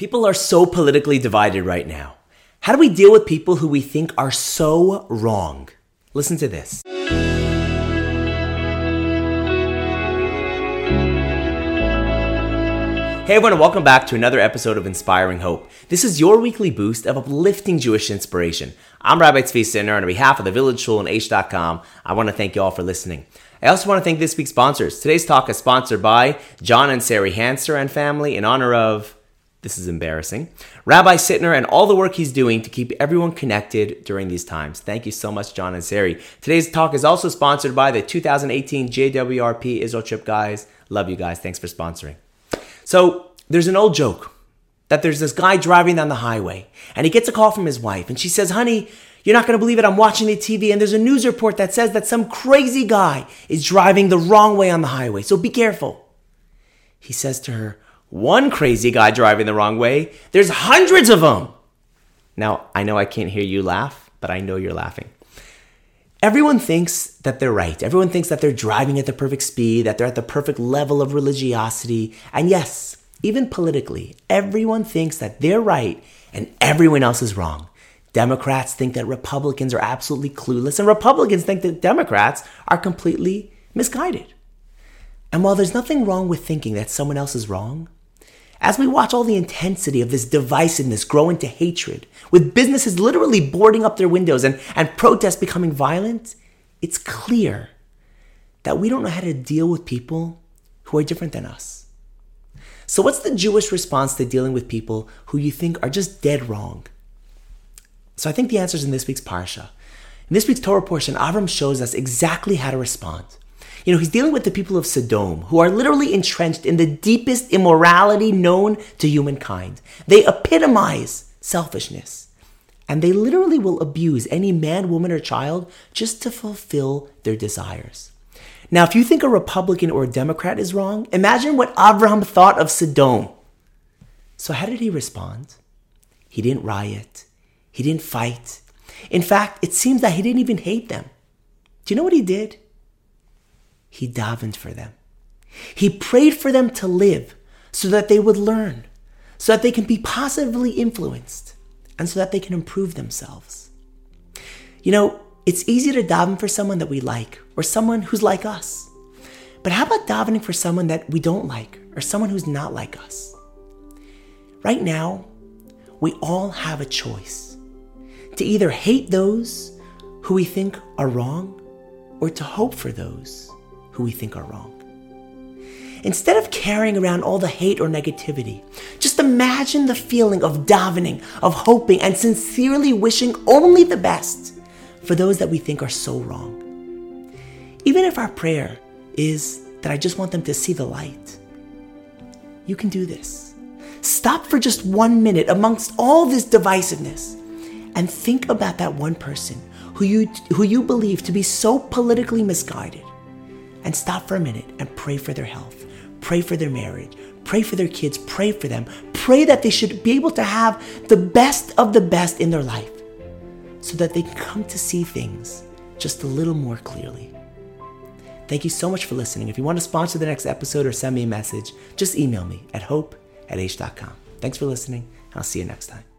People are so politically divided right now. How do we deal with people who we think are so wrong? Listen to this. Hey everyone, welcome back to another episode of Inspiring Hope. This is your weekly boost of uplifting Jewish inspiration. I'm Rabbi Tzvi Sittner, and on behalf of the Village Shul and aish.com, I want to thank you all for listening. I also want to thank this week's sponsors. Today's talk is sponsored by John and Sari Hanser and family in honor of this is embarrassing. Rabbi Sittner and all the work he's doing to keep everyone connected during these times. Thank you so much, John and Sari. Today's talk is also sponsored by the 2018 JWRP Israel Trip guys. Love you guys. Thanks for sponsoring. So, there's an old joke that there's this guy driving down the highway and he gets a call from his wife and she says, Honey, you're not going to believe it. I'm watching the TV and there's a news report that says that some crazy guy is driving the wrong way on the highway. So be careful. He says to her, one crazy guy driving the wrong way. There's hundreds of them. Now, I know I can't hear you laugh, but I know you're laughing. Everyone thinks that they're right. Everyone thinks that they're driving at the perfect speed, that they're at the perfect level of religiosity. And yes, even politically, everyone thinks that they're right and everyone else is wrong. Democrats think that Republicans are absolutely clueless, and Republicans think that Democrats are completely misguided. And while there's nothing wrong with thinking that someone else is wrong, as we watch all the intensity of this divisiveness grow into hatred, with businesses literally boarding up their windows and, and protests becoming violent, it's clear that we don't know how to deal with people who are different than us. So, what's the Jewish response to dealing with people who you think are just dead wrong? So, I think the answer is in this week's Parsha. In this week's Torah portion, Avram shows us exactly how to respond. You know, he's dealing with the people of Sodom, who are literally entrenched in the deepest immorality known to humankind. They epitomize selfishness. And they literally will abuse any man, woman, or child just to fulfill their desires. Now, if you think a Republican or a Democrat is wrong, imagine what Abraham thought of Sodom. So, how did he respond? He didn't riot, he didn't fight. In fact, it seems that he didn't even hate them. Do you know what he did? He davened for them. He prayed for them to live so that they would learn, so that they can be positively influenced, and so that they can improve themselves. You know, it's easy to daven for someone that we like or someone who's like us. But how about davening for someone that we don't like or someone who's not like us? Right now, we all have a choice to either hate those who we think are wrong or to hope for those who we think are wrong. Instead of carrying around all the hate or negativity, just imagine the feeling of davening, of hoping, and sincerely wishing only the best for those that we think are so wrong. Even if our prayer is that I just want them to see the light, you can do this. Stop for just one minute amongst all this divisiveness and think about that one person who you, who you believe to be so politically misguided and stop for a minute and pray for their health, pray for their marriage, pray for their kids, pray for them. Pray that they should be able to have the best of the best in their life so that they can come to see things just a little more clearly. Thank you so much for listening. If you want to sponsor the next episode or send me a message, just email me at hope at aish.com. Thanks for listening. I'll see you next time.